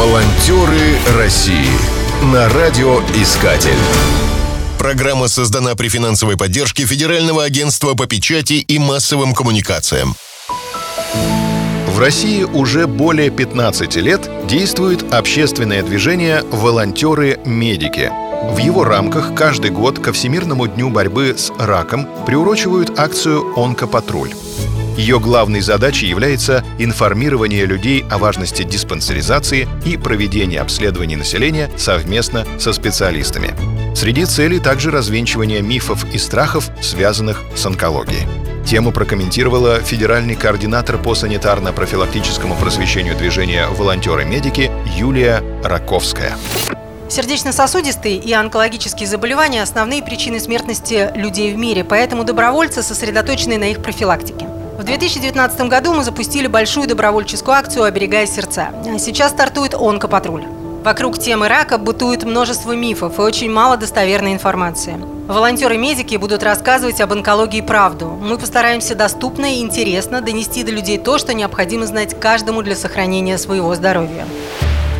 Волонтеры России на радиоискатель. Программа создана при финансовой поддержке Федерального агентства по печати и массовым коммуникациям. В России уже более 15 лет действует общественное движение «Волонтеры-медики». В его рамках каждый год ко Всемирному дню борьбы с раком приурочивают акцию «Онкопатруль». Ее главной задачей является информирование людей о важности диспансеризации и проведение обследований населения совместно со специалистами. Среди целей также развенчивание мифов и страхов, связанных с онкологией. Тему прокомментировала федеральный координатор по санитарно-профилактическому просвещению движения «Волонтеры-медики» Юлия Раковская. Сердечно-сосудистые и онкологические заболевания – основные причины смертности людей в мире, поэтому добровольцы сосредоточены на их профилактике. В 2019 году мы запустили большую добровольческую акцию «Оберегая сердца». Сейчас стартует «Онкопатруль». Вокруг темы рака бытует множество мифов и очень мало достоверной информации. Волонтеры-медики будут рассказывать об онкологии правду. Мы постараемся доступно и интересно донести до людей то, что необходимо знать каждому для сохранения своего здоровья.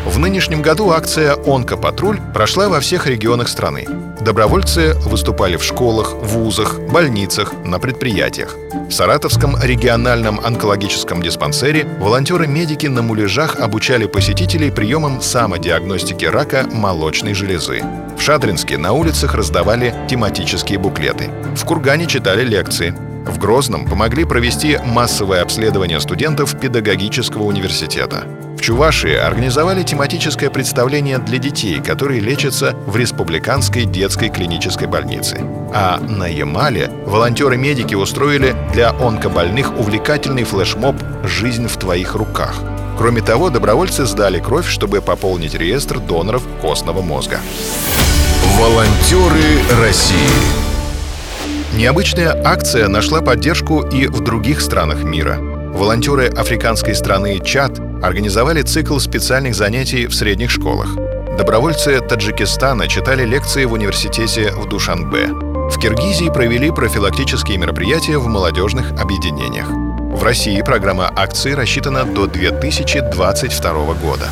В нынешнем году акция «Онкопатруль» прошла во всех регионах страны. Добровольцы выступали в школах, вузах, больницах, на предприятиях. В Саратовском региональном онкологическом диспансере волонтеры-медики на муляжах обучали посетителей приемам самодиагностики рака молочной железы. В Шадринске на улицах раздавали тематические буклеты. В Кургане читали лекции. В Грозном помогли провести массовое обследование студентов педагогического университета. В Чувашии организовали тематическое представление для детей, которые лечатся в Республиканской детской клинической больнице. А на Ямале волонтеры-медики устроили для онкобольных увлекательный флешмоб «Жизнь в твоих руках». Кроме того, добровольцы сдали кровь, чтобы пополнить реестр доноров костного мозга. Волонтеры России Необычная акция нашла поддержку и в других странах мира. Волонтеры африканской страны Чад организовали цикл специальных занятий в средних школах. Добровольцы Таджикистана читали лекции в университете в Душанбе. В Киргизии провели профилактические мероприятия в молодежных объединениях. В России программа акции рассчитана до 2022 года.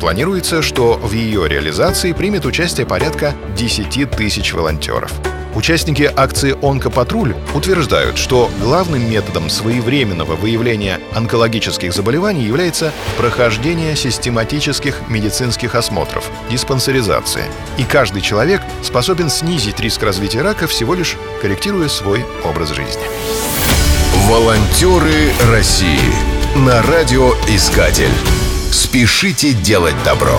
Планируется, что в ее реализации примет участие порядка 10 тысяч волонтеров. Участники акции «Онкопатруль» утверждают, что главным методом своевременного выявления онкологических заболеваний является прохождение систематических медицинских осмотров, диспансеризация. И каждый человек способен снизить риск развития рака всего лишь корректируя свой образ жизни. Волонтеры России на радиоискатель. Спешите делать добро.